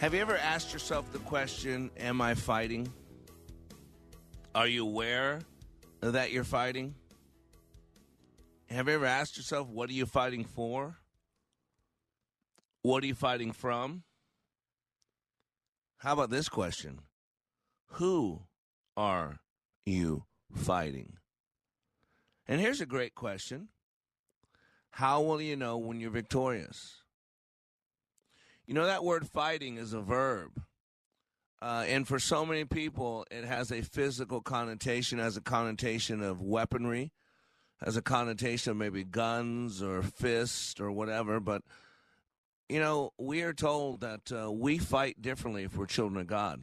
Have you ever asked yourself the question, Am I fighting? Are you aware that you're fighting? Have you ever asked yourself, What are you fighting for? What are you fighting from? How about this question? Who are you fighting? And here's a great question How will you know when you're victorious? You know, that word fighting is a verb. Uh, and for so many people, it has a physical connotation, has a connotation of weaponry, has a connotation of maybe guns or fists or whatever. But, you know, we are told that uh, we fight differently if we're children of God.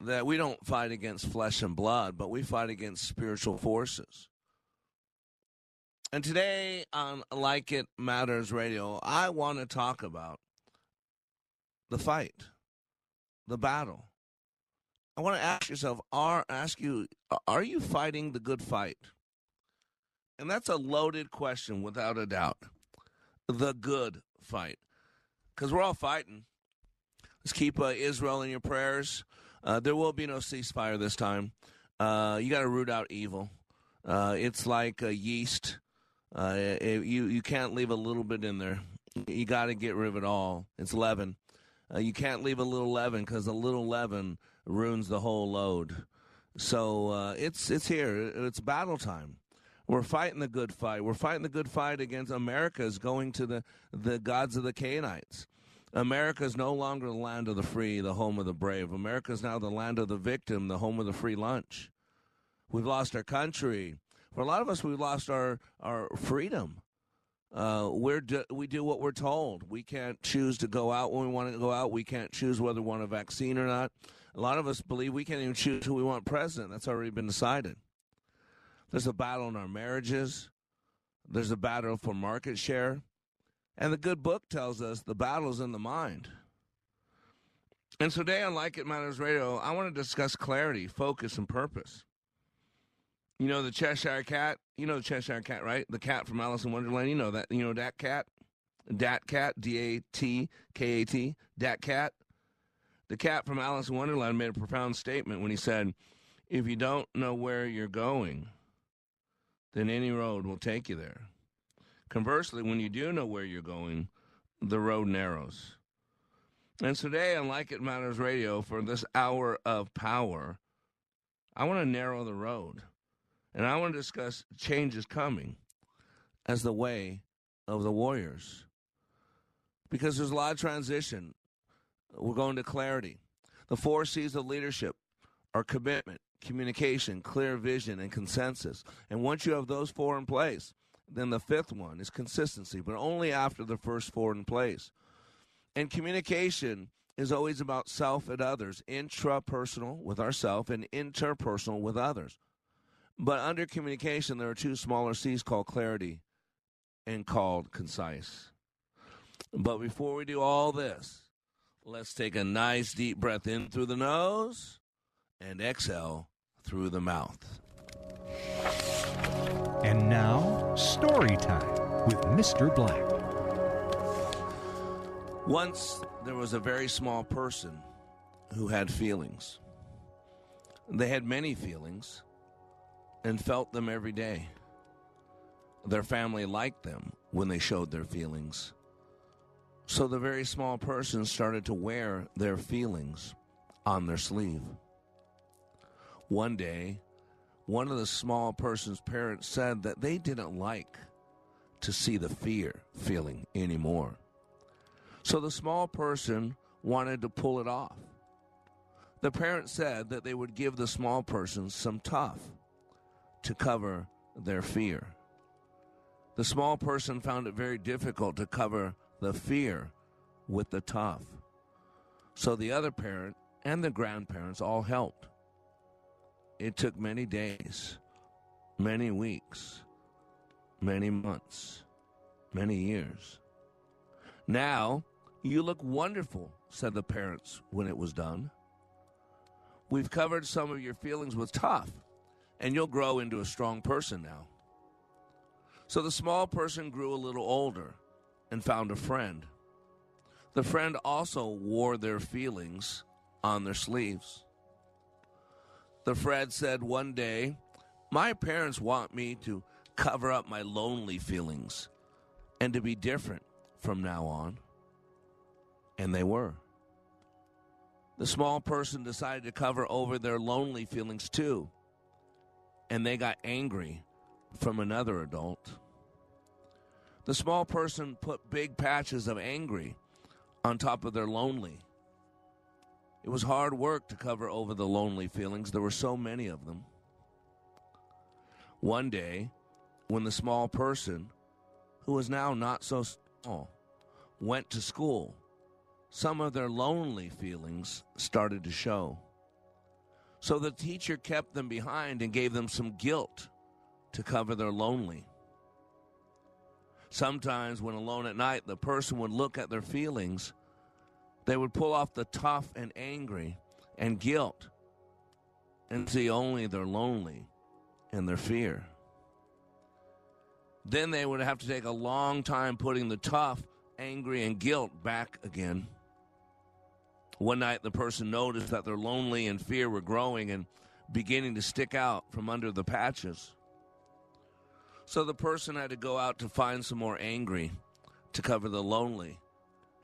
That we don't fight against flesh and blood, but we fight against spiritual forces. And today on Like It Matters Radio, I want to talk about the fight, the battle. I want to ask yourself, are ask you, are you fighting the good fight? And that's a loaded question without a doubt. The good fight. Because we're all fighting. Let's keep uh, Israel in your prayers. Uh, there will be no ceasefire this time. Uh, you got to root out evil. Uh, it's like yeast. Uh, it, you you can't leave a little bit in there. You got to get rid of it all. It's leaven. Uh, you can't leave a little leaven because a little leaven ruins the whole load. So uh, it's it's here. It's battle time. We're fighting the good fight. We're fighting the good fight against America's going to the, the gods of the Canaanites. America is no longer the land of the free, the home of the brave. America is now the land of the victim, the home of the free lunch. We've lost our country. For a lot of us, we've lost our, our freedom. Uh, we're do, we do what we're told. We can't choose to go out when we want to go out. We can't choose whether we want a vaccine or not. A lot of us believe we can't even choose who we want president. That's already been decided. There's a battle in our marriages. There's a battle for market share. And the good book tells us the battle's in the mind. And today on Like It Matters Radio, I want to discuss clarity, focus, and purpose. You know the Cheshire Cat? You know the Cheshire Cat, right? The cat from Alice in Wonderland. You know that. You know that cat? Dat Cat, D A T K A T, Dat Cat. The cat from Alice in Wonderland made a profound statement when he said, If you don't know where you're going, then any road will take you there. Conversely, when you do know where you're going, the road narrows. And today on Like It Matters Radio, for this hour of power, I want to narrow the road. And I want to discuss changes coming as the way of the warriors. Because there's a lot of transition. We're going to clarity. The four C's of leadership are commitment, communication, clear vision, and consensus. And once you have those four in place, then the fifth one is consistency, but only after the first four in place. And communication is always about self and others, intrapersonal with ourself and interpersonal with others. But under communication, there are two smaller C's called clarity and called concise. But before we do all this, let's take a nice deep breath in through the nose and exhale through the mouth. And now, story time with Mr. Black. Once there was a very small person who had feelings. They had many feelings and felt them every day. Their family liked them when they showed their feelings. So the very small person started to wear their feelings on their sleeve. One day, one of the small person's parents said that they didn't like to see the fear feeling anymore. So the small person wanted to pull it off. The parent said that they would give the small person some tough to cover their fear. The small person found it very difficult to cover the fear with the tough. So the other parent and the grandparents all helped. It took many days, many weeks, many months, many years. Now, you look wonderful, said the parents when it was done. We've covered some of your feelings with tough, and you'll grow into a strong person now. So the small person grew a little older and found a friend. The friend also wore their feelings on their sleeves. The friend said one day, My parents want me to cover up my lonely feelings and to be different from now on. And they were. The small person decided to cover over their lonely feelings too. And they got angry from another adult. The small person put big patches of angry on top of their lonely. It was hard work to cover over the lonely feelings. There were so many of them. One day, when the small person, who was now not so small, went to school, some of their lonely feelings started to show. So the teacher kept them behind and gave them some guilt to cover their lonely. Sometimes, when alone at night, the person would look at their feelings. They would pull off the tough and angry and guilt and see only their lonely and their fear. Then they would have to take a long time putting the tough, angry, and guilt back again. One night, the person noticed that their lonely and fear were growing and beginning to stick out from under the patches. So the person had to go out to find some more angry to cover the lonely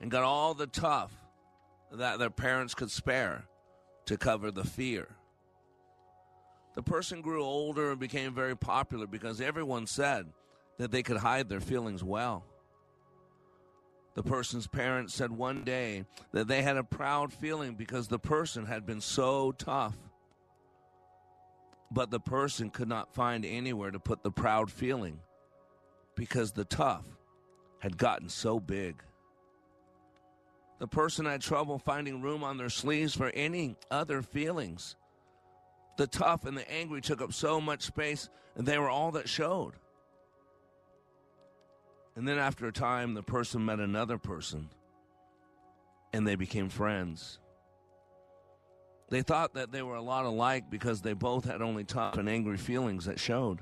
and got all the tough that their parents could spare to cover the fear. The person grew older and became very popular because everyone said that they could hide their feelings well. The person's parents said one day that they had a proud feeling because the person had been so tough. But the person could not find anywhere to put the proud feeling because the tough had gotten so big. The person had trouble finding room on their sleeves for any other feelings. The tough and the angry took up so much space, and they were all that showed. And then after a time, the person met another person, and they became friends. They thought that they were a lot alike because they both had only tough and angry feelings that showed.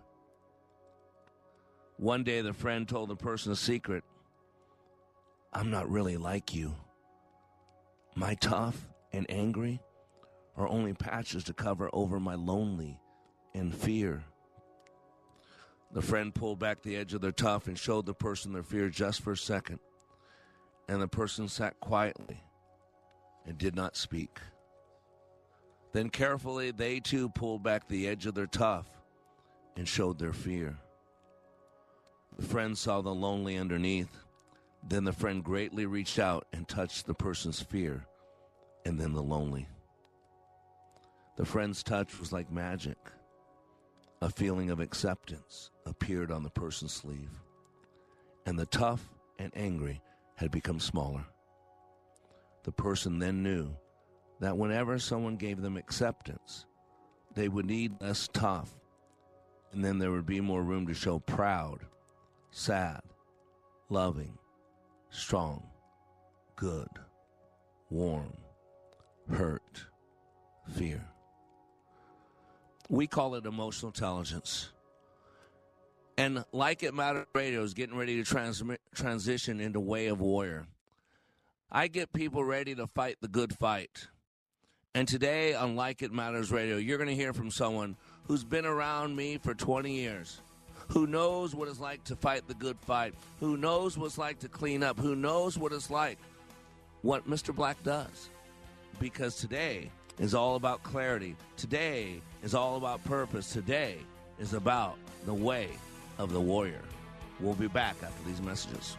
One day, the friend told the person a secret I'm not really like you. My tough and angry are only patches to cover over my lonely and fear. The friend pulled back the edge of their tough and showed the person their fear just for a second. And the person sat quietly and did not speak. Then carefully, they too pulled back the edge of their tough and showed their fear. The friend saw the lonely underneath. Then the friend greatly reached out and touched the person's fear and then the lonely. The friend's touch was like magic. A feeling of acceptance appeared on the person's sleeve, and the tough and angry had become smaller. The person then knew that whenever someone gave them acceptance, they would need less tough, and then there would be more room to show proud, sad, loving, strong, good, warm, hurt, fear. We call it emotional intelligence. And like it matters radio is getting ready to transmit, transition into way of warrior. I get people ready to fight the good fight. And today on Like It Matters Radio, you're going to hear from someone who's been around me for 20 years, who knows what it's like to fight the good fight, who knows what it's like to clean up, who knows what it's like, what Mr. Black does. Because today is all about clarity. Today is all about purpose. Today is about the way of the warrior. We'll be back after these messages.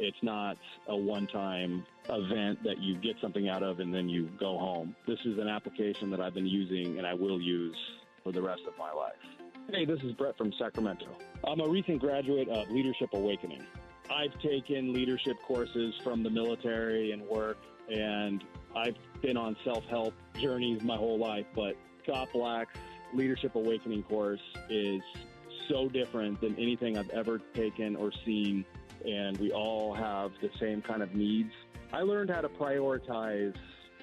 It's not a one time event that you get something out of and then you go home. This is an application that I've been using and I will use for the rest of my life. Hey, this is Brett from Sacramento. I'm a recent graduate of Leadership Awakening. I've taken leadership courses from the military and work, and I've been on self help journeys my whole life, but Scott Black's Leadership Awakening course is so different than anything I've ever taken or seen and we all have the same kind of needs. I learned how to prioritize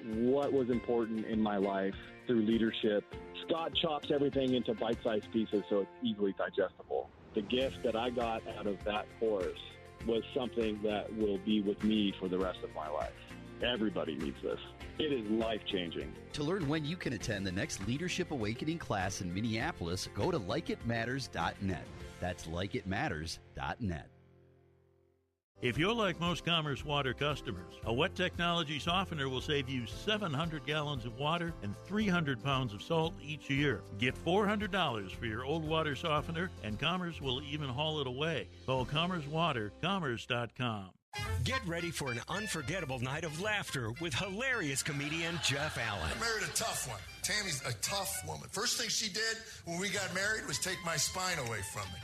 what was important in my life through leadership. Scott chops everything into bite sized pieces so it's easily digestible. The gift that I got out of that course was something that will be with me for the rest of my life. Everybody needs this. It is life changing. To learn when you can attend the next Leadership Awakening class in Minneapolis, go to likeitmatters.net. That's likeitmatters.net. If you're like most Commerce Water customers, a wet technology softener will save you 700 gallons of water and 300 pounds of salt each year. Get $400 for your old water softener, and Commerce will even haul it away. Call Commerce Water, commerce.com. Get ready for an unforgettable night of laughter with hilarious comedian Jeff Allen. I married a tough one. Tammy's a tough woman. First thing she did when we got married was take my spine away from me.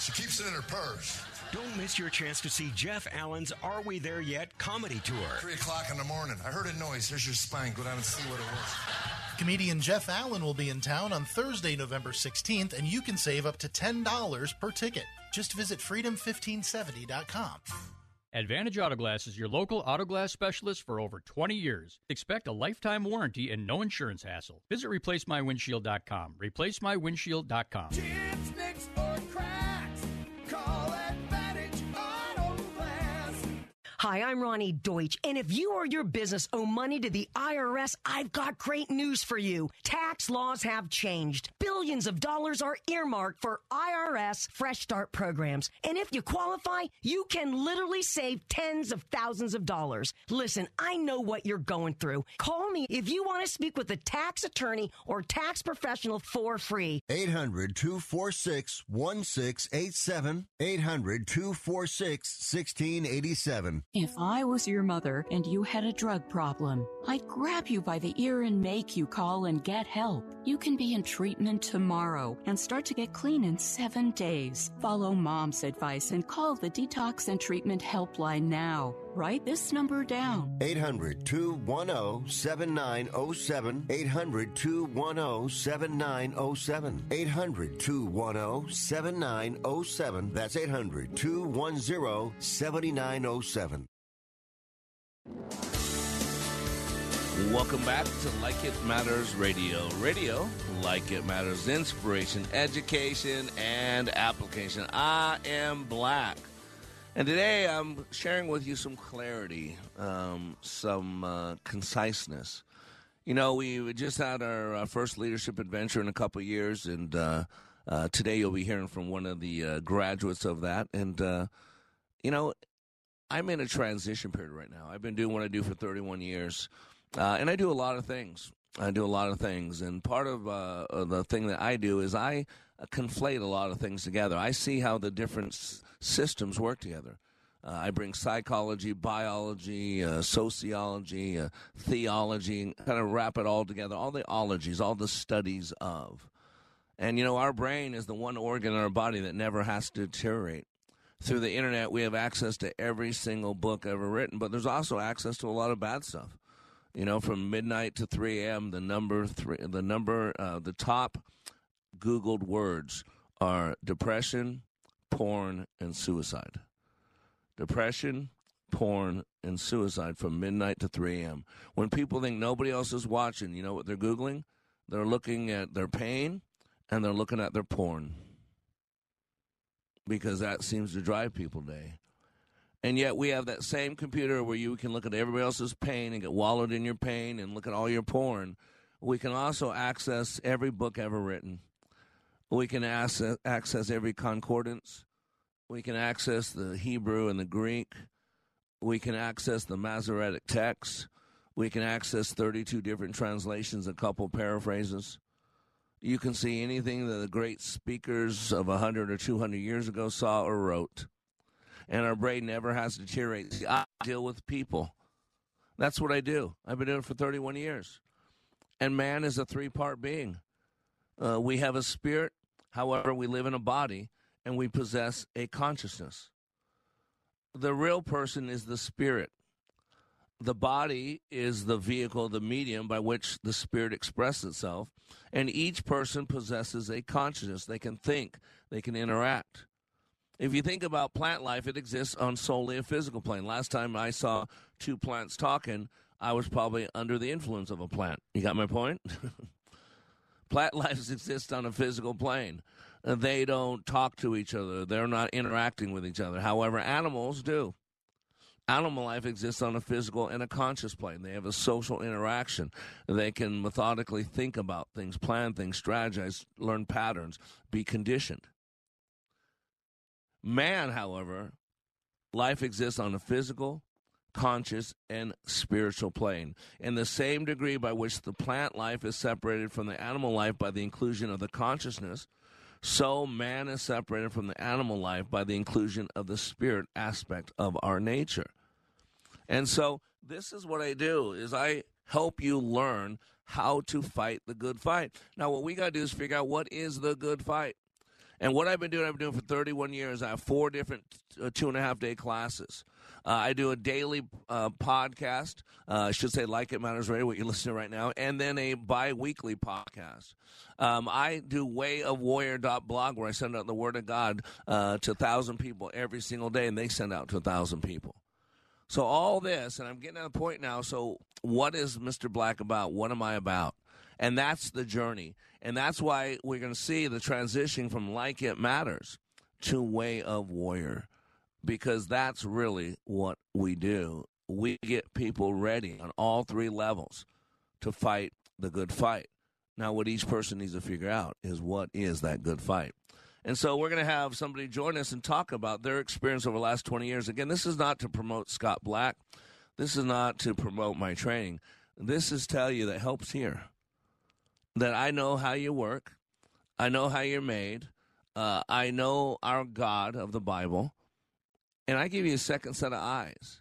She keeps it in her purse. Don't miss your chance to see Jeff Allen's Are We There Yet comedy tour. Three o'clock in the morning. I heard a noise. Here's your spine. Go down and see what it was. Comedian Jeff Allen will be in town on Thursday, November 16th, and you can save up to $10 per ticket. Just visit freedom1570.com. Advantage Autoglass is your local autoglass specialist for over 20 years. Expect a lifetime warranty and no insurance hassle. Visit replacemywindshield.com. Replacemywindshield.com. Chips, Hi, I'm Roni Deutch, and if you or your business owe money to the IRS, I've got great news for you. Tax laws have changed. Billions of dollars are earmarked for IRS Fresh Start programs. And if you qualify, you can literally save tens of thousands of dollars. Listen, I know what you're going through. Call me if you want to speak with a tax attorney or tax professional for free. 800 246 1687. 800 246 1687. If I was your mother and you had a drug problem, I'd grab you by the ear and make you call and get help. You can be in treatment tomorrow and start to get clean in seven days. Follow mom's advice and call the Detox and Treatment Helpline now. Write this number down. 800 210 7907. 800 210 7907. 800 210 7907. That's 800 210 7907. Welcome back to Like It Matters Radio. Radio, like it matters, inspiration, education, and application. I am Black. And today I'm sharing with you some clarity, um, some uh, conciseness. You know, we just had our uh, first leadership adventure in a couple years, and uh, uh, today you'll be hearing from one of the uh, graduates of that. And, you know, I'm in a transition period right now. I've been doing what I do for 31 years, and I do a lot of things. I do a lot of things, and part of the thing that I do is I conflate a lot of things together. I see how the different s- systems work together. Uh, I bring psychology, biology, uh, sociology, uh, theology, and kind of wrap it all together. All the ologies, all the studies of. And you know, our brain is the one organ in our body that never has to deteriorate through the internet we have access to every single book ever written but there's also access to a lot of bad stuff you know from midnight to 3 a.m the number three the number uh, the top googled words are depression porn and suicide depression porn and suicide from midnight to 3 a.m when people think nobody else is watching you know what they're googling they're looking at their pain and they're looking at their porn because that seems to drive people today. And yet we have that same computer where you can look at everybody else's pain and get wallowed in your pain and look at all your porn. We can also access every book ever written. We can access, access every concordance. We can access the Hebrew and the Greek. We can access the Masoretic text. We can access 32 different translations, a couple paraphrases. You can see anything that the great speakers of 100 or 200 years ago saw or wrote. And our brain never has to deteriorate. I deal with people. That's what I do. I've been doing it for 31 years. And man is a three part being. Uh, we have a spirit, however, we live in a body, and we possess a consciousness. The real person is the spirit. The body is the vehicle, the medium by which the spirit expresses itself, and each person possesses a consciousness. They can think, they can interact. If you think about plant life, it exists on solely a physical plane. Last time I saw two plants talking, I was probably under the influence of a plant. You got my point? plant lives exist on a physical plane. Uh, they don't talk to each other, they're not interacting with each other. However, animals do. Animal life exists on a physical and a conscious plane. They have a social interaction. They can methodically think about things, plan things, strategize, learn patterns, be conditioned. Man, however, life exists on a physical, conscious, and spiritual plane. In the same degree by which the plant life is separated from the animal life by the inclusion of the consciousness, so man is separated from the animal life by the inclusion of the spirit aspect of our nature. And so this is what I do is I help you learn how to fight the good fight. Now what we got to do is figure out what is the good fight. And what I've been doing, I've been doing for 31 years. I have four different uh, two and a half day classes. Uh, I do a daily uh, podcast. Uh, I should say, like it matters radio, what you're listening to right now, and then a bi-weekly podcast. Um, I do wayofwarrior.blog where I send out the word of God uh, to a thousand people every single day, and they send out to a thousand people. So all this, and I'm getting to the point now. So what is Mr. Black about? What am I about? And that's the journey. And that's why we're going to see the transition from like it matters to way of warrior because that's really what we do. We get people ready on all three levels to fight the good fight. Now, what each person needs to figure out is what is that good fight. And so we're going to have somebody join us and talk about their experience over the last 20 years. Again, this is not to promote Scott Black. This is not to promote my training. This is tell you that helps here. That I know how you work. I know how you're made. Uh, I know our God of the Bible. And I give you a second set of eyes.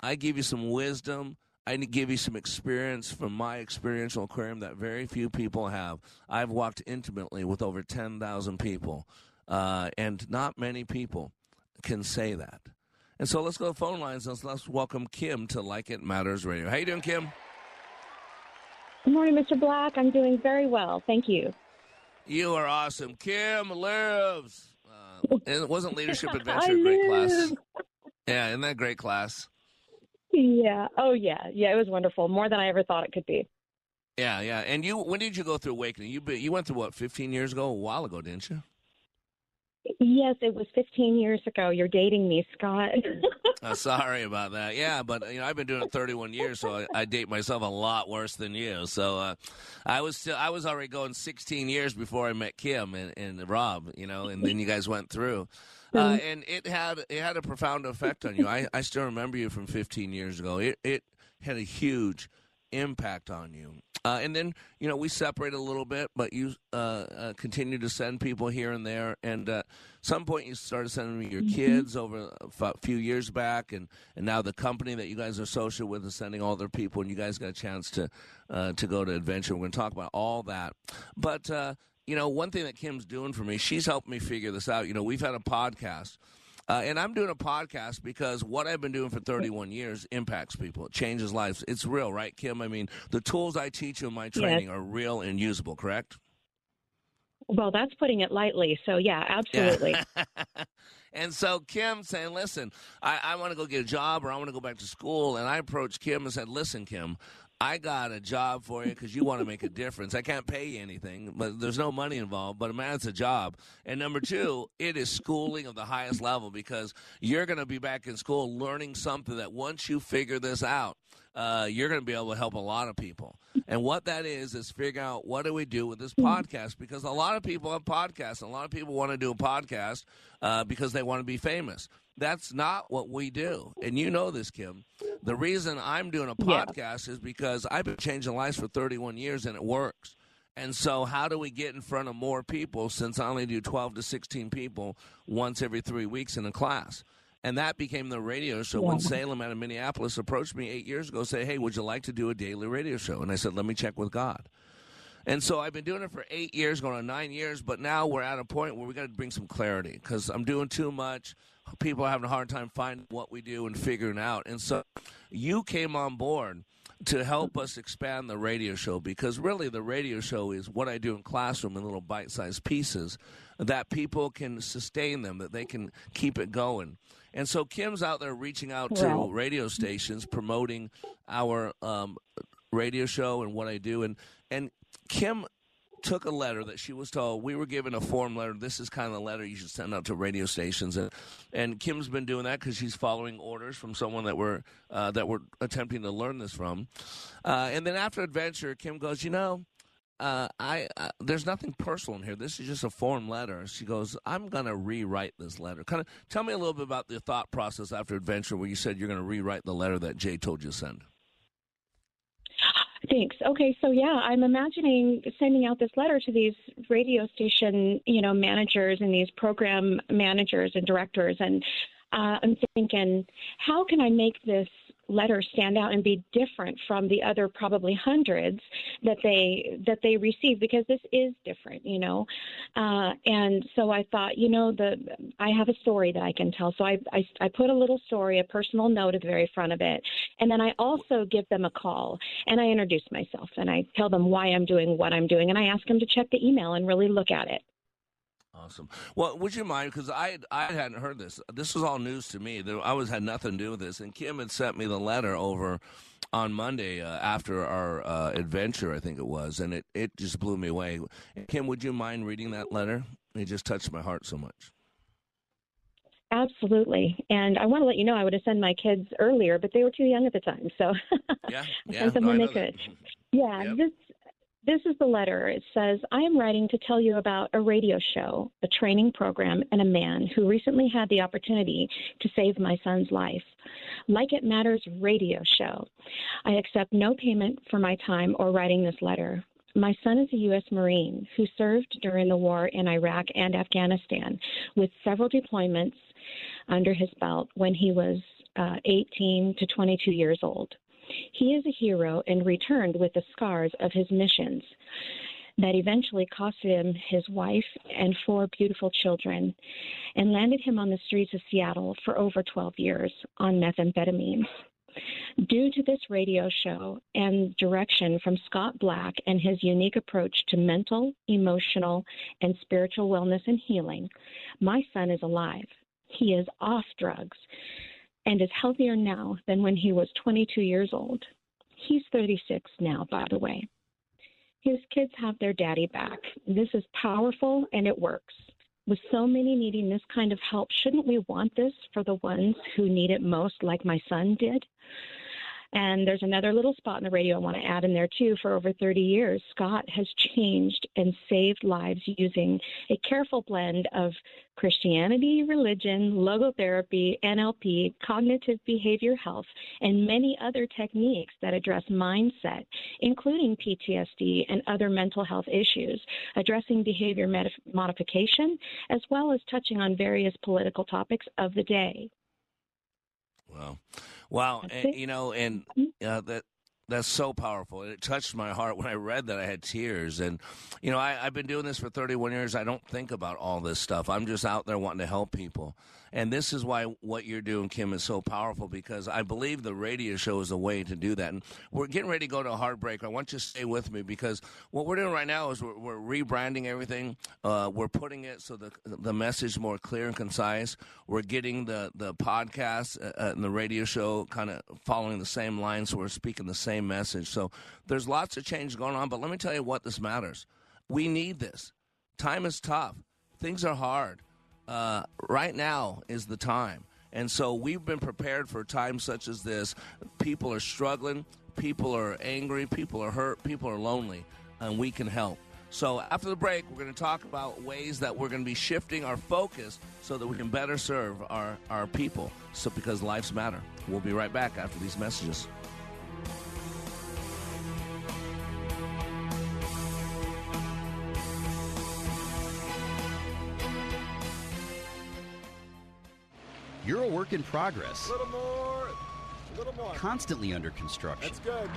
I give you some wisdom. I give you some experience from my experiential aquarium that very few people have. I've walked intimately with over 10,000 people, uh, and not many people can say that. And so let's go to phone lines. Let's, let's welcome Kim to Like It Matters Radio. How you doing, Kim? Good morning, Mr. Black. I'm doing very well. Thank you. You are awesome. Kim lives. Uh, it wasn't Leadership Adventure a great class? Yeah, isn't that a great class? Yeah. Oh, yeah. Yeah, it was wonderful. More than I ever thought it could be. Yeah, yeah. And you, when did you go through awakening? You you went through what, 15 years ago, a while ago, didn't you? Yes, it was 15 years ago. You're dating me, Scott. uh, sorry about that. Yeah, but you know I've been doing it 31 years, so I, I date myself a lot worse than you. So uh, I was still I was already going 16 years before I met Kim and, and Rob. You know, and then you guys went through. Uh, and it had it had a profound effect on you. I, I still remember you from 15 years ago. It it had a huge impact on you. Uh, and then you know we separated a little bit, but you uh, uh, continued to send people here and there. And uh, some point you started sending me your Mm-hmm. kids over a few years back, and, and now the company that you guys are associated with is sending all their people, and you guys got a chance to uh, to go to adventure. We're going to talk about all that, but. Uh, you know, one thing that Kim's doing for me, she's helped me figure this out. You know, we've had a podcast uh, and I'm doing a podcast because what I've been doing for 31 years impacts people. It changes lives. It's real, right, Kim? I mean, the tools I teach you in my training Yes. are real and usable, correct? Well, that's putting it lightly. So, yeah, absolutely. And so Kim saying, listen, I, I want to go get a job or I want to go back to school. And I approached Kim and said, listen, Kim, I got a job for you because you want to make a difference. I can't pay you anything, but there's no money involved. But man, it's a job. And number two, it is schooling of the highest level because you're going to be back in school learning something that once you figure this out, uh, you're going to be able to help a lot of people. And what that is is figure out what do we do with this podcast because a lot of people have podcasts. And a lot of people want to do a podcast uh, because they want to be famous. That's not what we do. And you know this, Kim. The reason I'm doing a podcast yeah. is because I've been changing lives for 31 years and it works. And so, how do we get in front of more people since I only do 12 to 16 people once every three weeks in a class? And that became the radio show yeah. when Salem out of Minneapolis approached me eight years ago, say, Hey, would you like to do a daily radio show? And I said, Let me check with God. And so I've been doing it for eight years, going on nine years, but now we're at a point where we got to bring some clarity because I'm doing too much. People are having a hard time finding what we do and figuring out. And so you came on board to help us expand the radio show because really the radio show is what I do in classroom in little bite-sized pieces that people can sustain them, that they can keep it going. And so Kim's out there reaching out to radio stations promoting our um, radio show and what I do. And and Kim took a letter that she was told we were given a form letter. This is kind of the letter you should send out to radio stations, and and Kim's been doing that because she's following orders from someone that we're uh, that we're attempting to learn this from. Uh, and then after adventure, Kim goes, you know. Uh, I uh, there's nothing personal in here. This is just a form letter. She goes, I'm gonna rewrite this letter. Kind of tell me a little bit about the thought process after adventure, where you said you're gonna rewrite the letter that Jay told you to send. Thanks. Okay, so yeah, I'm imagining sending out this letter to these radio station, you know, managers and these program managers and directors, and uh, I'm thinking, how can I make this letter stand out and be different from the other probably hundreds that they that they receive because this is different you know? Uh, and so i thought you know the i have a story that i can tell. So I, I i put a little story a personal note at the very front of it and then i also give them a call and i introduce myself and i tell them why i'm doing what i'm doing and i ask them to check the email and really look at it Awesome. Well, would you mind? Because I I hadn't heard this. This was all news to me. I was had nothing to do with this. And Kim had sent me the letter over on Monday uh, after our uh, adventure, I think it was, and it it just blew me away. Kim, would you mind reading that letter? It just touched my heart so much. Absolutely. And I want to let you know I would have sent my kids earlier, but they were too young at the time. So yeah, yeah, I sent them no, when they could. Yeah, yep. this this is the letter. It says, I am writing to tell you about a radio show, a training program, and a man who recently had the opportunity to save my son's life. Like It Matters radio show. I accept no payment for my time or writing this letter. My son is a U.S. Marine who served during the war in Iraq and Afghanistan with several deployments under his belt when he was uh, 18 to 22 years old. He is a hero and returned with the scars of his missions that eventually cost him his wife and four beautiful children and landed him on the streets of Seattle for over 12 years on methamphetamines. Due to this radio show and direction from Scott Black and his unique approach to mental, emotional, and spiritual wellness and healing, my son is alive. He is off drugs and is healthier now than when he was 22 years old. He's 36 now, by the way. His kids have their daddy back. This is powerful and it works. With so many needing this kind of help, shouldn't we want this for the ones who need it most, like my son did? And there's another little spot in the radio I want to add in there too. For over 30 years, Scott has changed and saved lives using a careful blend of Christianity, religion, logotherapy, NLP, cognitive behavior health, and many other techniques that address mindset, including PTSD and other mental health issues, addressing behavior modification, as well as touching on various political topics of the day. Wow. Wow, and, you know, and uh, that that's so powerful. It touched my heart when I read that. I had tears, and you know, I, have been doing this for 31 years. I don't think about all this stuff. I'm just out there wanting to help people, and this is why what you're doing, Kim, is so powerful because I believe the radio show is a way to do that. And we're getting ready to go to a hard break. I want you to stay with me because what we're doing right now is we're, we're rebranding everything. Uh, we're putting it so the the message more clear and concise. We're getting the the podcast uh, and the radio show kind of following the same lines. So we're speaking the same message. So there's lots of change going on, but let me tell you what this matters. We need this. Time is tough. Things are hard. Uh, right now is the time. And so we've been prepared for times such as this. People are struggling, people are angry, people are hurt, people are lonely, and we can help. So after the break, we're going to talk about ways that we're going to be shifting our focus so that we can better serve our, our people. So because lives matter. We'll be right back after these messages. You're a work in progress. A little more. A little more. Constantly under construction. That's good.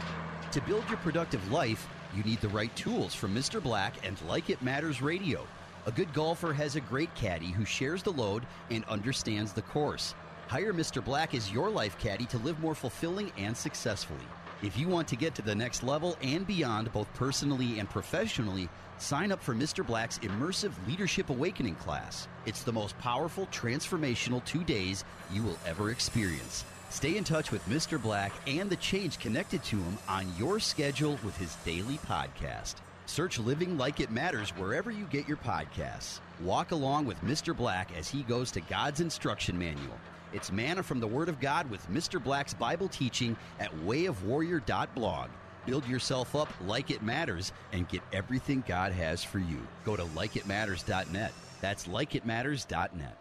To build your productive life, you need the right tools from Mr. Black and Like It Matters Radio. A good golfer has a great caddy who shares the load and understands the course. Hire Mr. Black as your life caddy to live more fulfilling and successfully. If you want to get to the next level and beyond, both personally and professionally, sign up for Mr. Black's immersive Leadership Awakening class. It's the most powerful, transformational two days you will ever experience. Stay in touch with Mr. Black and the change connected to him on your schedule with his daily podcast. Search Living Like It Matters wherever you get your podcasts. Walk along with Mr. Black as he goes to God's instruction manual. It's manna from the Word of God with Mr. Black's Bible teaching at wayofwarrior.blog. Build yourself up like it matters and get everything God has for you. Go to likeitmatters.net. That's likeitmatters.net.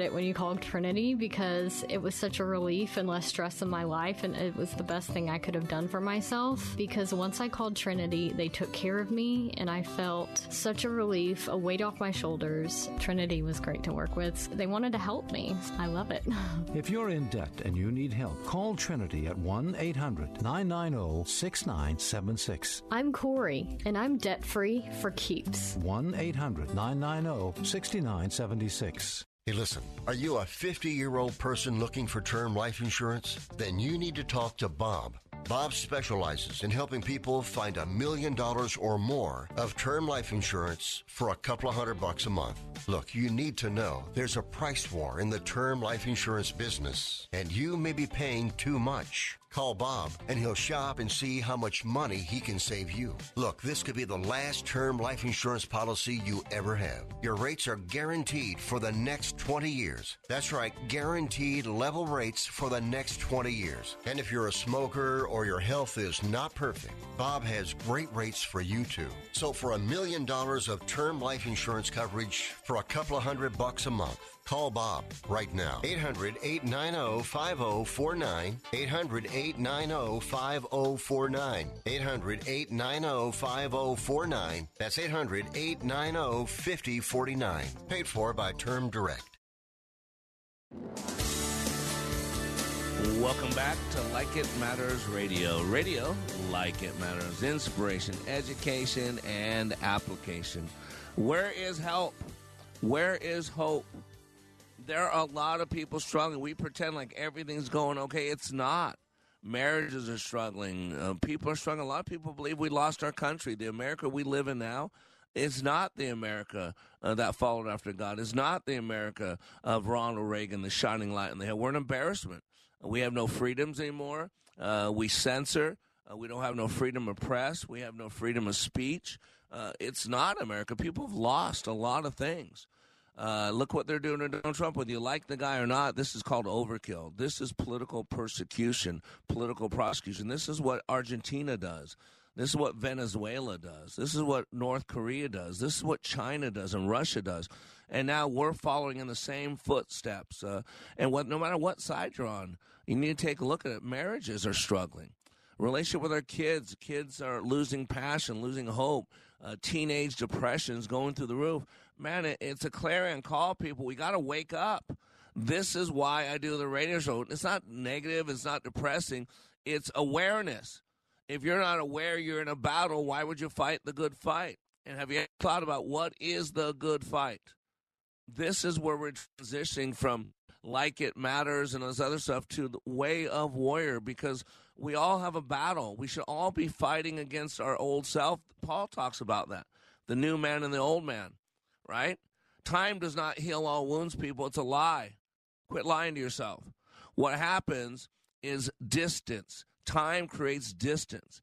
it when you call Trinity because it was such a relief and less stress in my life, and it was the best thing I could have done for myself. Because once I called Trinity, they took care of me, and I felt such a relief, a weight off my shoulders. Trinity was great to work with. They wanted to help me. I love it. If you're in debt and you need help, call Trinity at 1 800 990 6976. I'm Corey, and I'm debt free for keeps. 1 800 990 6976. Hey, listen, are you a 50 year old person looking for term life insurance? Then you need to talk to Bob. Bob specializes in helping people find a million dollars or more of term life insurance for a couple of hundred bucks a month. Look, you need to know there's a price war in the term life insurance business, and you may be paying too much. Call Bob and he'll shop and see how much money he can save you. Look, this could be the last term life insurance policy you ever have. Your rates are guaranteed for the next 20 years. That's right, guaranteed level rates for the next 20 years. And if you're a smoker or your health is not perfect, Bob has great rates for you too. So for a million dollars of term life insurance coverage for a couple of hundred bucks a month, Call Bob right now. 800 890 5049. 800 890 5049. 800 890 5049. That's 800 890 5049. Paid for by Term Direct. Welcome back to Like It Matters Radio. Radio, like it matters. Inspiration, education, and application. Where is help? Where is hope? There are a lot of people struggling. We pretend like everything's going okay. It's not. Marriages are struggling. Uh, people are struggling. A lot of people believe we lost our country. The America we live in now is not the America uh, that followed after God. It's not the America of Ronald Reagan, the shining light in the hill. We're an embarrassment. We have no freedoms anymore. Uh, we censor. Uh, we don't have no freedom of press. We have no freedom of speech. Uh, it's not America. People have lost a lot of things. Uh, look what they're doing to Donald Trump. Whether you like the guy or not, this is called overkill. This is political persecution, political prosecution. This is what Argentina does. This is what Venezuela does. This is what North Korea does. This is what China does and Russia does. And now we're following in the same footsteps. Uh, and what, no matter what side you're on, you need to take a look at it. Marriages are struggling. Relationship with our kids. Kids are losing passion, losing hope. Uh, teenage depressions going through the roof. Man, it, it's a clarion call, people. We got to wake up. This is why I do the radio show. It's not negative. It's not depressing. It's awareness. If you're not aware you're in a battle, why would you fight the good fight? And have you thought about what is the good fight? This is where we're transitioning from like it matters and this other stuff to the way of warrior because we all have a battle. We should all be fighting against our old self. Paul talks about that the new man and the old man, right? Time does not heal all wounds, people. It's a lie. Quit lying to yourself. What happens is distance. Time creates distance.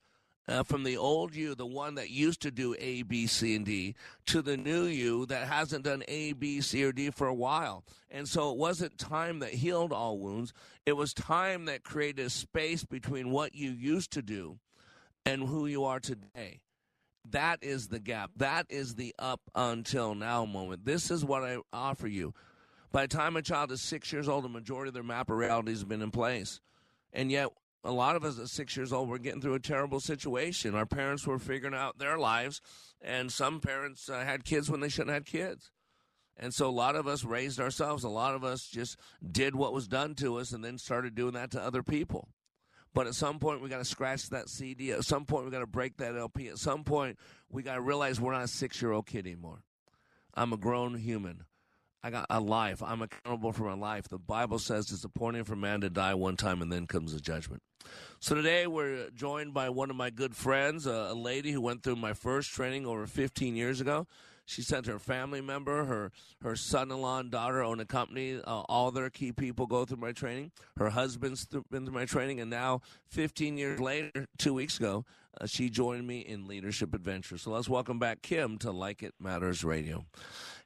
Uh, from the old you, the one that used to do A, B, C, and D, to the new you that hasn't done A, B, C, or D for a while. And so it wasn't time that healed all wounds. It was time that created a space between what you used to do and who you are today. That is the gap. That is the up until now moment. This is what I offer you. By the time a child is six years old, the majority of their map of reality has been in place. And yet, a lot of us at six years old were getting through a terrible situation. Our parents were figuring out their lives, and some parents uh, had kids when they shouldn't have had kids. And so a lot of us raised ourselves. A lot of us just did what was done to us and then started doing that to other people. But at some point, we got to scratch that CD. At some point, we got to break that LP. At some point, we got to realize we're not a six year old kid anymore. I'm a grown human. I got a life. I'm accountable for my life. The Bible says it's appointed for man to die one time and then comes the judgment. So today we're joined by one of my good friends, a, a lady who went through my first training over 15 years ago. She sent her family member, her her son-in-law and daughter own a company. Uh, all their key people go through my training. Her husband's th- been through my training, and now, 15 years later, two weeks ago, uh, she joined me in Leadership Adventure. So let's welcome back Kim to Like It Matters Radio.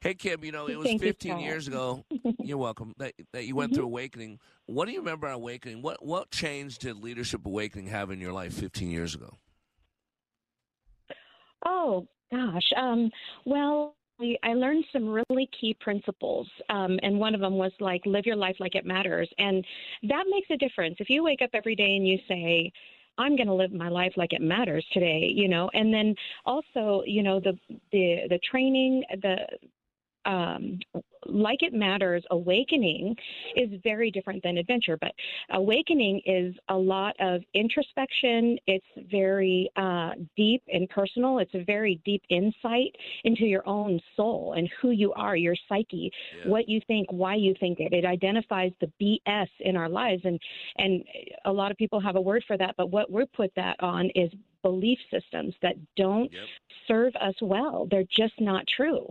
Hey Kim, you know it was Thank 15 Paul. years ago. you're welcome that that you went through Awakening. What do you remember on Awakening? What what change did Leadership Awakening have in your life 15 years ago? Oh gosh. Um, well, I learned some really key principles, um, and one of them was like live your life like it matters, and that makes a difference. If you wake up every day and you say, I'm going to live my life like it matters today, you know, and then also, you know, the the the training, the um, like it matters awakening is very different than adventure but awakening is a lot of introspection. It's very uh, deep and personal. It's a very deep insight into your own soul and who you are your psyche what you think why you think it. It identifies the bs in our lives and and a lot of people have a word for that but what we put that on is belief systems that don't serve us well. They're just not true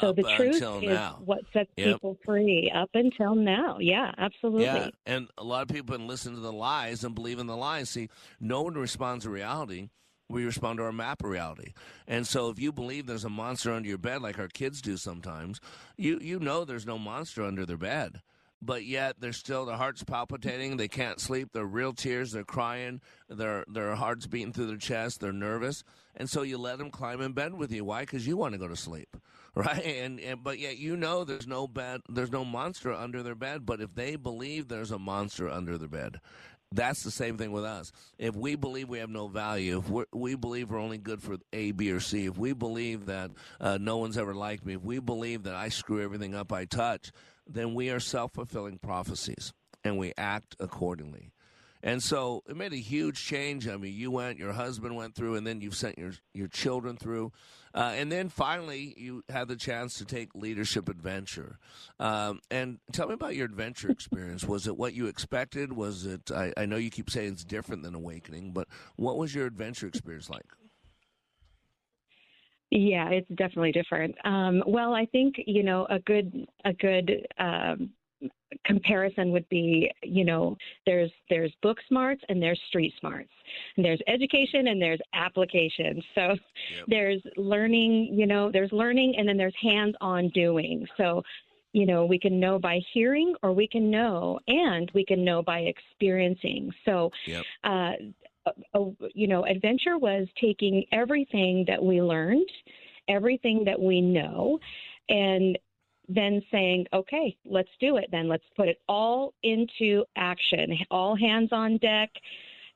so the truth is now. what sets Yep. people free up until now. Yeah, absolutely. Yeah, and a lot of people listening to the lies and believe in the lies. See, no one responds to reality. We respond to our map of reality. And so if you believe there's a monster under your bed, like our kids do sometimes, you, you know there's no monster under their bed. But yet they're still their hearts palpitating, they can't sleep, they're real tears, they're crying, their their hearts beating through their chest, they're nervous. And so you let them climb in bed with you. Why? Because you want to go to sleep. Right? And, and but yet you know there's no bed there's no monster under their bed, but if they believe there's a monster under their bed, that's the same thing with us. If we believe we have no value, if we believe we're only good for A, B, or C, if we believe that uh, no one's ever liked me, if we believe that I screw everything up I touch, then we are self fulfilling prophecies and we act accordingly. And so it made a huge change. I mean, you went, your husband went through, and then you've sent your your children through, uh, and then finally you had the chance to take leadership adventure. Um, and tell me about your adventure experience. Was it what you expected? Was it? I, I know you keep saying it's different than awakening, but what was your adventure experience like? Yeah, it's definitely different. Um, well, I think you know a good a good um, comparison would be you know there's there's book smarts and there's street smarts. And there's education and there's application. So there's learning you know there's learning and then there's hands on doing. So you know we can know by hearing or we can know and we can know by experiencing. So Yep. uh, uh, you know, adventure was taking everything that we learned, everything that we know, and then saying, okay, let's do it. Then let's put it all into action. All hands on deck.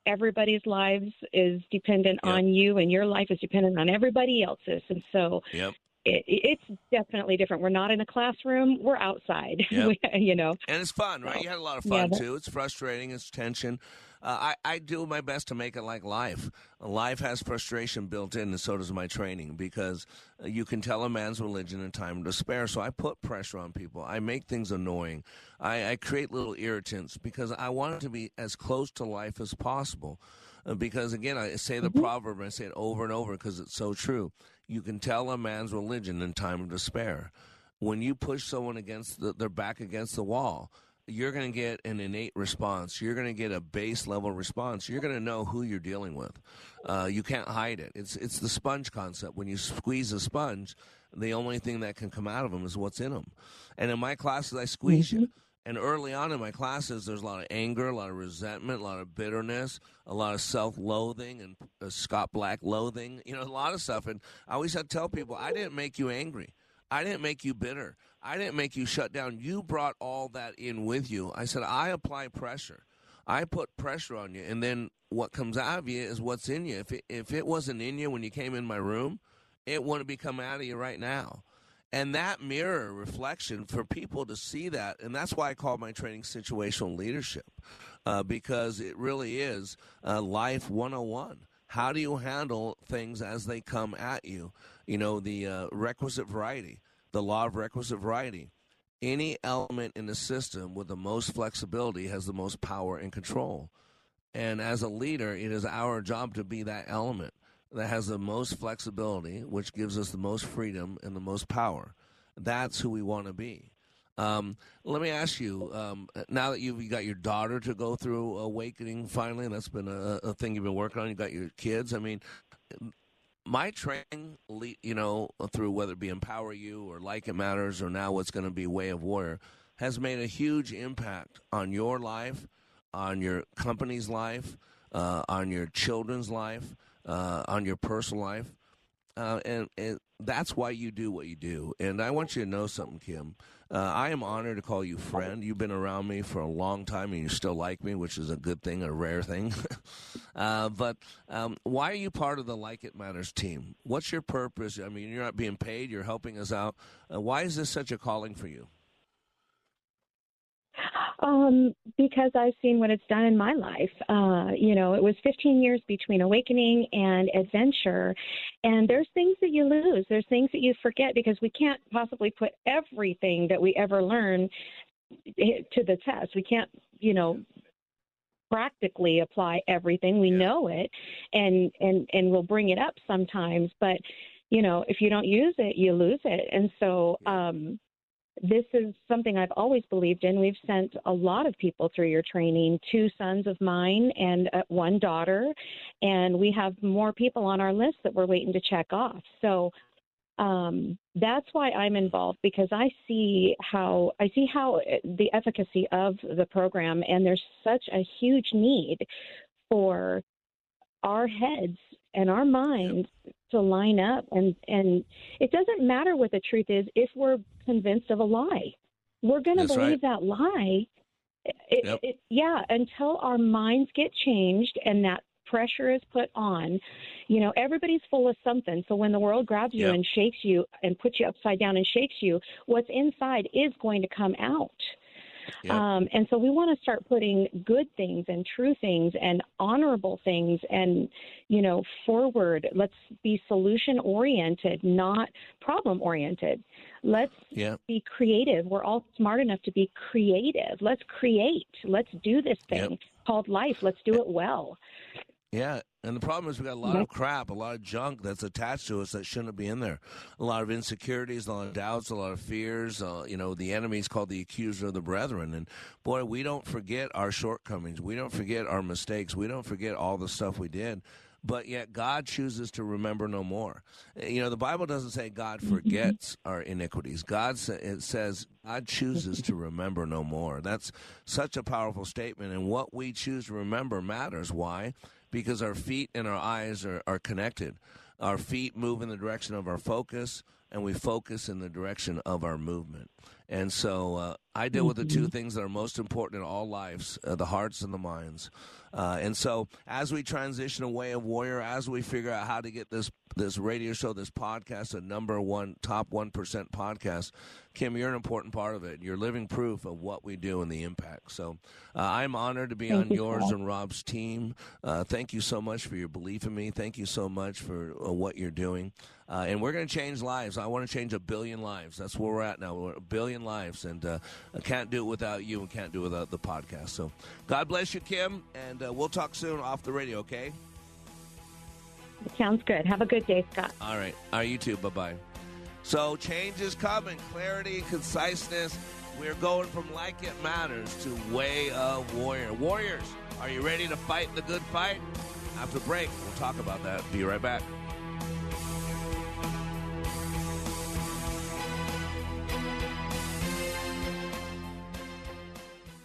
Everybody's lives is dependent on you, and your life is dependent on everybody else's. And so, Yep. it, it's definitely different. We're not in a classroom; we're outside. Yep. you know, And it's fun, right? You had a lot of Yeah, fun that- too. It's frustrating. It's tension. Uh, I, I do my best to make it like life. Life has frustration built in, and so does my training because uh, you can tell a man's religion in time of despair. So I put pressure on people. I make things annoying. I, I create little irritants because I want it to be as close to life as possible. Uh, because again, I say the proverb, and I say it over and over because it's so true. You can tell a man's religion in time of despair. When you push someone against the, their back against the wall, you're going to get an innate response. You're going to get a base level response. You're going to know who you're dealing with. Uh, you can't hide it. It's it's the sponge concept. When you squeeze a sponge, the only thing that can come out of them is what's in them. And in my classes, I squeeze you. And early on in my classes, there's a lot of anger, a lot of resentment, a lot of bitterness, a lot of self-loathing and uh, Scott Black loathing. You know, a lot of stuff. And I always had to tell people, I didn't make you angry. I didn't make you bitter. I didn't make you shut down. You brought all that in with you. I said, I apply pressure. I put pressure on you. And then what comes out of you is what's in you. If it, if it wasn't in you when you came in my room, it wouldn't be coming out of you right now. And that mirror reflection for people to see that, and that's why I call my training situational leadership, uh, because it really is uh, life 101. How do you handle things as they come at you? You know, the uh, requisite variety, the law of requisite variety. Any element in the system with the most flexibility has the most power and control. And as a leader, it is our job to be that element that has the most flexibility, which gives us the most freedom and the most power. That's who we want to be. Um, let me ask you um, now that you've you got your daughter to go through awakening finally, and that's been a, a thing you've been working on. you've got your kids. I mean, my training, you know, through whether it be Empower You or Like It Matters or now what's going to be Way of Warrior, has made a huge impact on your life, on your company's life, uh, on your children's life, uh, on your personal life. Uh, and, and that's why you do what you do. And I want you to know something, Kim. Uh, I am honored to call you friend. You've been around me for a long time, and you still like me, which is a good thing, a rare thing. uh, but um, why are you part of the Like It Matters team? What's your purpose? I mean, you're not being paid. You're helping us out. Uh, why is this such a calling for you? Um, because I've seen what it's done in my life. Uh, you know, it was 15 years between awakening and adventure, and there's things that you lose. There's things that you forget because we can't possibly put everything that we ever learn to the test. We can't, you know, practically apply everything. We know it, and and and we'll bring it up sometimes, but you know, if you don't use it, you lose it. And so. um this is something I've always believed in. We've sent a lot of people through your training, two sons of mine and uh, one daughter, and we have more people on our list that we're waiting to check off. So um, that's why I'm involved because I see how I see how uh, the efficacy of the program, and there's such a huge need for our heads and our minds to line up and and it doesn't matter what the truth is if we're convinced of a lie we're going to believe right. that lie it, Yep. it, yeah until our minds get changed and that pressure is put on you know everybody's full of something so when the world grabs you Yep. and shakes you and puts you upside down and shakes you what's inside is going to come out Yep. um, and so we want to start putting good things and true things and honorable things and, you know, forward. Let's be solution oriented, not problem oriented. Let's Yeah. be creative. We're all smart enough to be creative. Let's create. Let's do this thing Yep. called life. Let's do it well. Yeah, and the problem is we got a lot of crap, a lot of junk that's attached to us that shouldn't be in there. A lot of insecurities, a lot of doubts, a lot of fears. Uh, you know, the enemy's called the accuser of the brethren, and boy, we don't forget our shortcomings. We don't forget our mistakes. We don't forget all the stuff we did. But yet, God chooses to remember no more. You know, the Bible doesn't say God forgets our iniquities. God sa- it says God chooses to remember no more. That's such a powerful statement, and what we choose to remember matters. Why? Because our feet and our eyes are, are connected. Our feet move in the direction of our focus, and we focus in the direction of our movement. And so uh, I deal with the two things that are most important in all lives uh, the hearts and the minds. Uh, and so as we transition away of Warrior, as we figure out how to get this this radio show, this podcast, a number one, top 1% podcast, Kim, you're an important part of it. You're living proof of what we do and the impact. So uh, I'm honored to be Thank on you, yours and Rob's team. Uh, thank you so much for your belief in me. Thank you so much for uh, what you're doing. Uh, and we're going to change lives. I want to change a billion lives. That's where we're at now. We're a billion lives. And uh, I can't do it without you and can't do it without the podcast. So God bless you, Kim. And uh, we'll talk soon off the radio, okay? Sounds good. Have a good day, Scott. All right. All right, you too. Bye bye. So change is coming. Clarity, conciseness. We're going from like it matters to way of warrior. Warriors, are you ready to fight the good fight? After break, we'll talk about that. Be right back.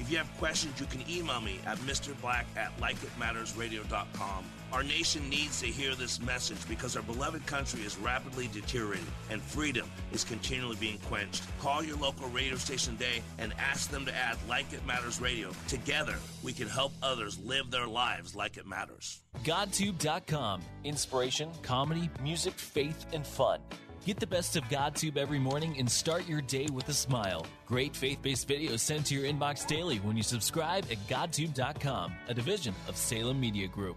If you have questions, you can email me at mrblack at likeitmattersradio.com. Our nation needs to hear this message because our beloved country is rapidly deteriorating and freedom is continually being quenched. Call your local radio station today and ask them to add Like It Matters Radio. Together, we can help others live their lives like it matters. GodTube.com. Inspiration, comedy, music, faith, and fun. Get the best of GodTube every morning and start your day with a smile. Great faith based videos sent to your inbox daily when you subscribe at GodTube.com, a division of Salem Media Group.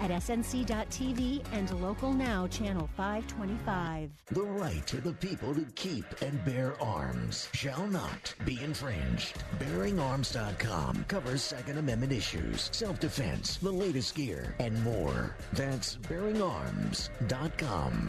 at snc.tv and local now channel 525. The right of the people to keep and bear arms shall not be infringed. BearingArms.com covers Second Amendment issues, self-defense, the latest gear, and more. That's BearingArms.com.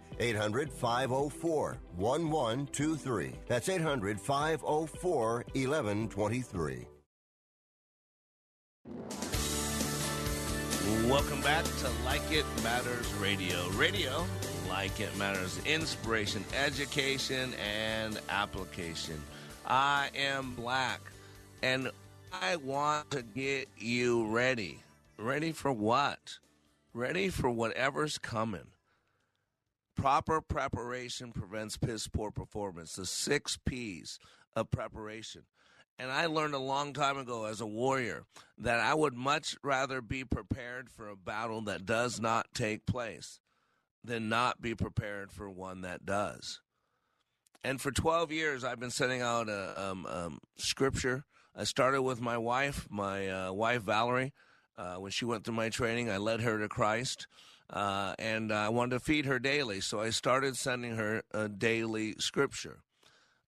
800 504 1123. That's 800 504 1123. Welcome back to Like It Matters Radio. Radio, like it matters, inspiration, education, and application. I am Black, and I want to get you ready. Ready for what? Ready for whatever's coming. Proper preparation prevents piss poor performance. The six P's of preparation. And I learned a long time ago as a warrior that I would much rather be prepared for a battle that does not take place than not be prepared for one that does. And for 12 years, I've been sending out a um, um, scripture. I started with my wife, my uh, wife Valerie. Uh, when she went through my training, I led her to Christ. Uh, and I wanted to feed her daily, so I started sending her a daily scripture.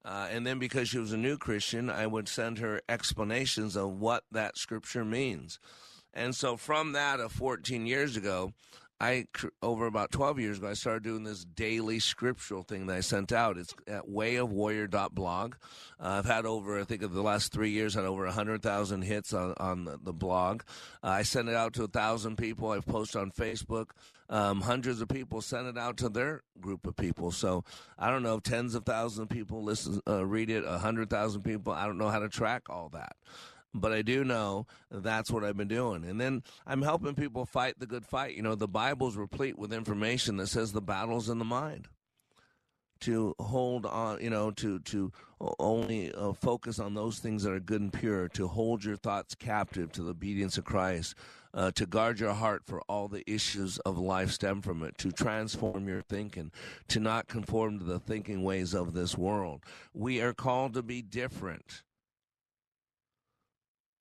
Uh, and then because she was a new Christian, I would send her explanations of what that scripture means. And so from that of 14 years ago, I over about 12 years ago, I started doing this daily scriptural thing that I sent out. It's at wayofwarrior.blog. Uh, I've had over, I think, of the last three years, had over 100,000 hits on, on the, the blog. Uh, I sent it out to a thousand people. I've posted on Facebook. Um, hundreds of people sent it out to their group of people. So I don't know if tens of thousands of people listen, uh, read it, a hundred thousand people. I don't know how to track all that but I do know that's what I've been doing. And then I'm helping people fight the good fight. You know, the Bible's replete with information that says the battle's in the mind. To hold on, you know, to to only uh, focus on those things that are good and pure. To hold your thoughts captive to the obedience of Christ. Uh, to guard your heart for all the issues of life stem from it, to transform your thinking, to not conform to the thinking ways of this world. We are called to be different.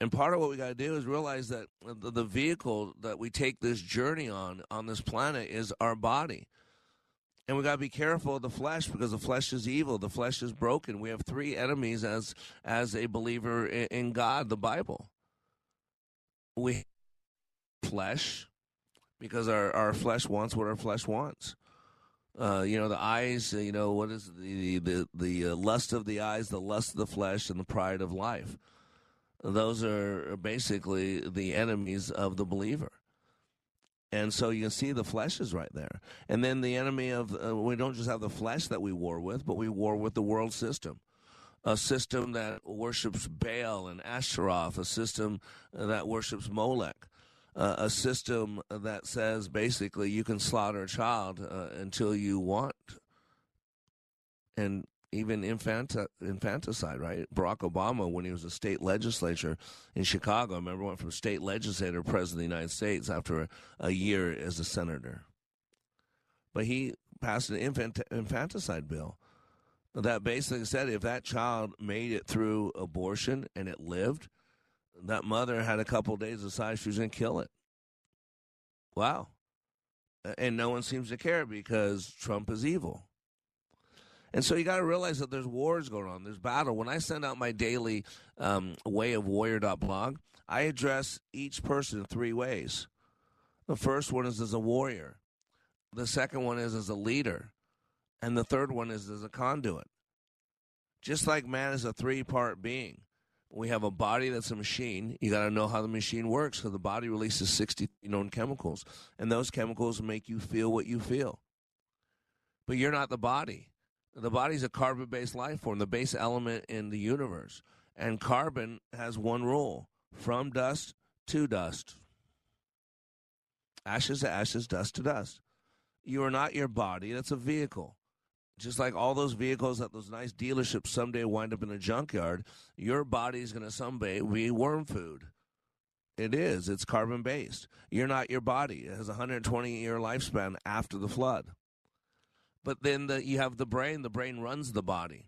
And part of what we got to do is realize that the, vehicle that we take this journey on on this planet is our body. And we got to be careful of the flesh because the flesh is evil. The flesh is broken. We have three enemies as as a believer in, in God, the Bible. We flesh because our, our flesh wants what our flesh wants. Uh, you know, the eyes, you know, what is the the the uh, lust of the eyes, the lust of the flesh and the pride of life those are basically the enemies of the believer. And so you can see the flesh is right there. And then the enemy of, uh, we don't just have the flesh that we war with, but we war with the world system. A system that worships Baal and Ashtaroth, a system that worships Molech, uh, a system that says basically you can slaughter a child uh, until you want. And even infant- infanticide, right? Barack Obama, when he was a state legislature in Chicago, I remember went from state legislator to president of the United States after a, a year as a senator. But he passed an infant- infanticide bill that basically said if that child made it through abortion and it lived, that mother had a couple days to decide she was going to kill it. Wow. And no one seems to care because Trump is evil. And so you got to realize that there's wars going on. There's battle. When I send out my daily um, way of warrior.blog, I address each person in three ways. The first one is as a warrior. The second one is as a leader. And the third one is as a conduit. Just like man is a three part being, we have a body that's a machine. You got to know how the machine works because the body releases 60 known chemicals, and those chemicals make you feel what you feel. But you're not the body. The body's a carbon based life form, the base element in the universe. And carbon has one rule from dust to dust. Ashes to ashes, dust to dust. You are not your body, that's a vehicle. Just like all those vehicles at those nice dealerships someday wind up in a junkyard, your body is going to someday be worm food. It is. It's carbon based. You're not your body. It has a 120 year lifespan after the flood. But then the, you have the brain. The brain runs the body.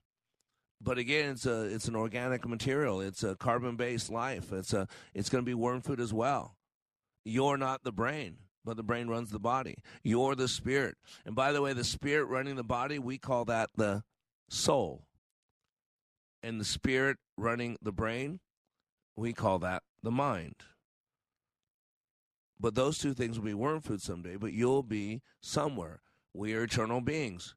But again, it's a it's an organic material. It's a carbon based life. It's a it's going to be worm food as well. You're not the brain, but the brain runs the body. You're the spirit. And by the way, the spirit running the body, we call that the soul. And the spirit running the brain, we call that the mind. But those two things will be worm food someday, but you'll be somewhere. We are eternal beings.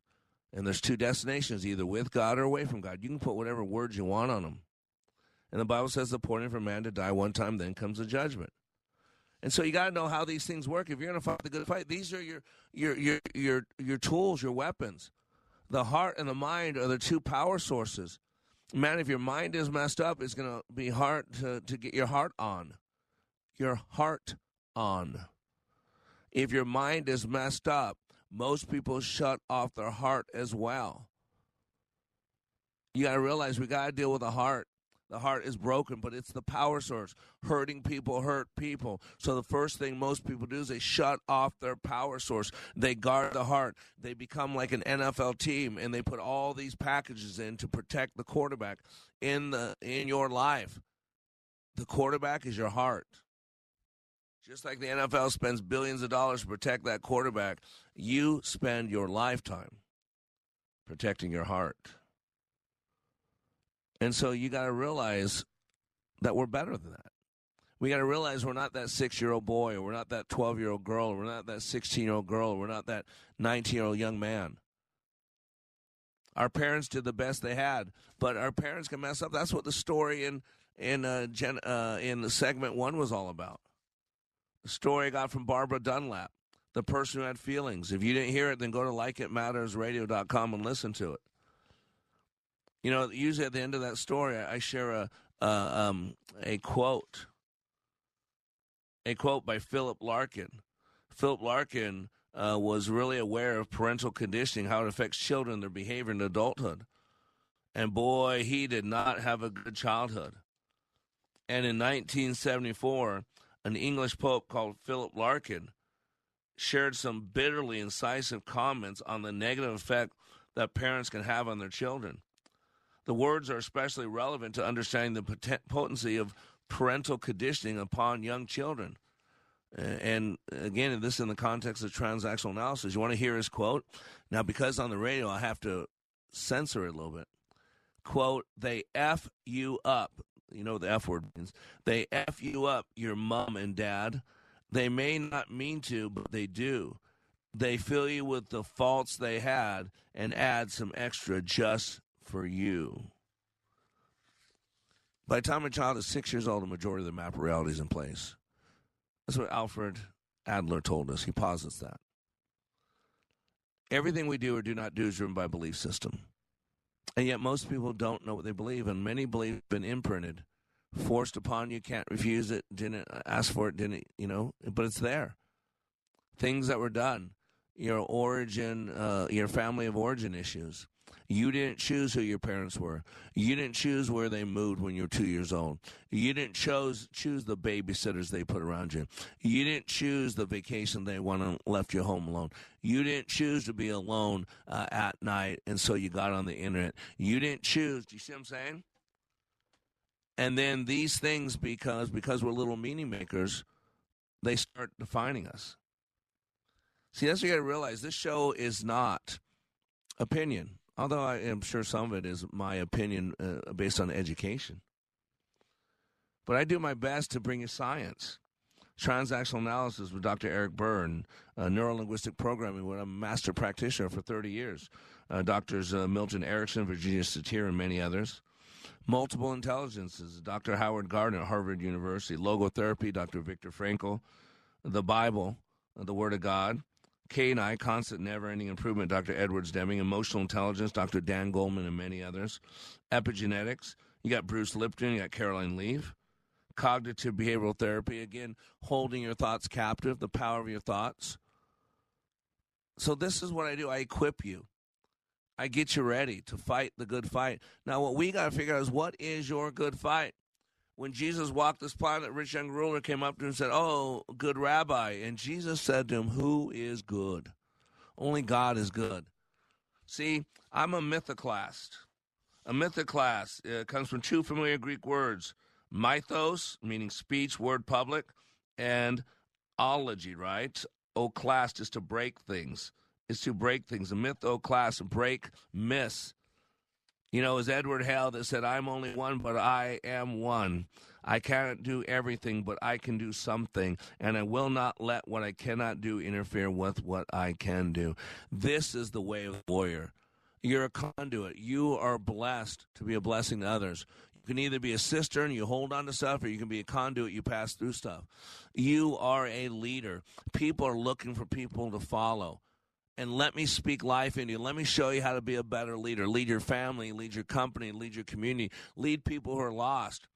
And there's two destinations, either with God or away from God. You can put whatever words you want on them. And the Bible says the appointed for man to die one time, then comes the judgment. And so you got to know how these things work. If you're going to fight the good fight, these are your your your your your tools, your weapons. The heart and the mind are the two power sources. Man, if your mind is messed up, it's going to be hard to, to get your heart on. Your heart on. If your mind is messed up, most people shut off their heart as well. You got to realize we got to deal with the heart. The heart is broken, but it's the power source. Hurting people hurt people. So the first thing most people do is they shut off their power source. They guard the heart. They become like an NFL team and they put all these packages in to protect the quarterback in the in your life. The quarterback is your heart. Just like the NFL spends billions of dollars to protect that quarterback, you spend your lifetime protecting your heart. And so you got to realize that we're better than that. We got to realize we're not that six year old boy, or we're not that 12 year old girl, we're not that 16 year old girl, we're not that 19 year old young man. Our parents did the best they had, but our parents can mess up. That's what the story in in uh, gen, uh, in segment one was all about. The story I got from Barbara Dunlap, the person who had feelings. If you didn't hear it, then go to likeitmattersradio.com and listen to it. You know, usually at the end of that story, I share a uh, um, a quote, a quote by Philip Larkin. Philip Larkin uh, was really aware of parental conditioning, how it affects children, their behavior in adulthood. And boy, he did not have a good childhood. And in 1974, an English pope called Philip Larkin shared some bitterly incisive comments on the negative effect that parents can have on their children. The words are especially relevant to understanding the potency of parental conditioning upon young children. And again, this in the context of transactional analysis. You want to hear his quote? Now, because on the radio, I have to censor it a little bit. Quote, they F you up. You know what the F word means. They F you up, your mom and dad. They may not mean to, but they do. They fill you with the faults they had and add some extra just for you. By the time a child is six years old, the majority of the map of reality is in place. That's what Alfred Adler told us. He posits that. Everything we do or do not do is driven by belief system. And yet most people don't know what they believe, and many believe have been imprinted, forced upon you, can't refuse it, didn't ask for it, didn't, you know, but it's there. Things that were done, your origin, uh, your family of origin issues you didn't choose who your parents were. You didn't choose where they moved when you were two years old. You didn't chose choose the babysitters they put around you. You didn't choose the vacation they went and left you home alone. You didn't choose to be alone uh, at night, and so you got on the internet. You didn't choose. Do you see what I'm saying? And then these things, because because we're little meaning makers, they start defining us. See, that's what you got to realize. This show is not opinion. Although I am sure some of it is my opinion uh, based on education. But I do my best to bring you science. Transactional analysis with Dr. Eric Berne, uh, neurolinguistic programming, where I'm a master practitioner for 30 years. Uh, doctors uh, Milton Erickson, Virginia Satir, and many others. Multiple intelligences, Dr. Howard Gardner Harvard University. Logotherapy, Dr. Viktor Frankl. The Bible, the Word of God. CANI, Constant Never Ending Improvement, Dr. Edwards Deming, Emotional Intelligence, Dr. Dan Goleman, and many others. Epigenetics, you got Bruce Lipton, you got Caroline Leaf. Cognitive Behavioral Therapy, again, holding your thoughts captive, the power of your thoughts. So, this is what I do I equip you. I get you ready to fight the good fight. Now, what we got to figure out is what is your good fight? When Jesus walked this planet, rich young ruler came up to him and said, Oh, good rabbi. And Jesus said to him, Who is good? Only God is good. See, I'm a mythoclast. A mythoclast uh, comes from two familiar Greek words mythos, meaning speech, word public, and ology, right? Oclast is to break things, is to break things. A mythoclast, break myths. You know, as Edward Hale that said, I'm only one, but I am one. I cannot do everything, but I can do something, and I will not let what I cannot do interfere with what I can do. This is the way of the warrior. You're a conduit. You are blessed to be a blessing to others. You can either be a cistern, you hold on to stuff, or you can be a conduit, you pass through stuff. You are a leader. People are looking for people to follow and let me speak life into you. Let me show you how to be a better leader. Lead your family, lead your company, lead your community, lead people who are lost.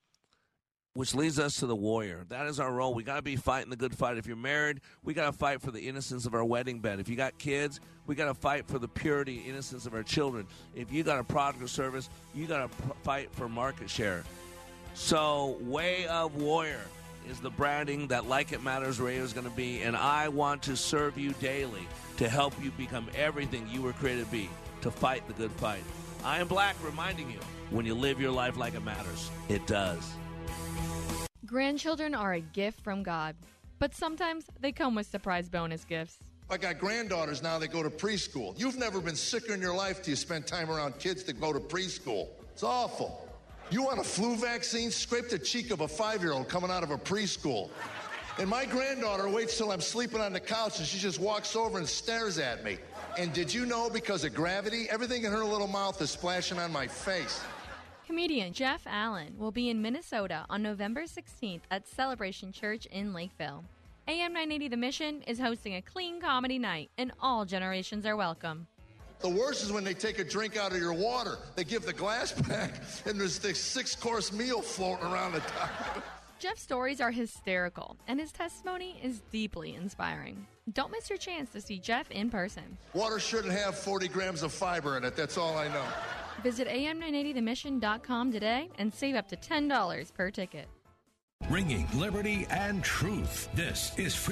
Which leads us to the warrior. That is our role. We got to be fighting the good fight. If you're married, we got to fight for the innocence of our wedding bed. If you got kids, we got to fight for the purity, innocence of our children. If you got a product or service, you got to fight for market share. So, way of warrior is the branding that Like It Matters Radio is going to be, and I want to serve you daily to help you become everything you were created to be, to fight the good fight. I am Black, reminding you when you live your life like it matters, it does. Grandchildren are a gift from God, but sometimes they come with surprise bonus gifts. I got granddaughters now that go to preschool. You've never been sicker in your life till you spend time around kids that go to preschool. It's awful. You want a flu vaccine? Scrape the cheek of a five year old coming out of a preschool. And my granddaughter waits till I'm sleeping on the couch and she just walks over and stares at me. And did you know because of gravity, everything in her little mouth is splashing on my face? Comedian Jeff Allen will be in Minnesota on November 16th at Celebration Church in Lakeville. AM 980 The Mission is hosting a clean comedy night, and all generations are welcome. The worst is when they take a drink out of your water. They give the glass back, and there's this six course meal floating around the top. Jeff's stories are hysterical, and his testimony is deeply inspiring. Don't miss your chance to see Jeff in person. Water shouldn't have 40 grams of fiber in it. That's all I know. Visit am980themission.com today and save up to $10 per ticket. Ringing liberty and truth. This is free.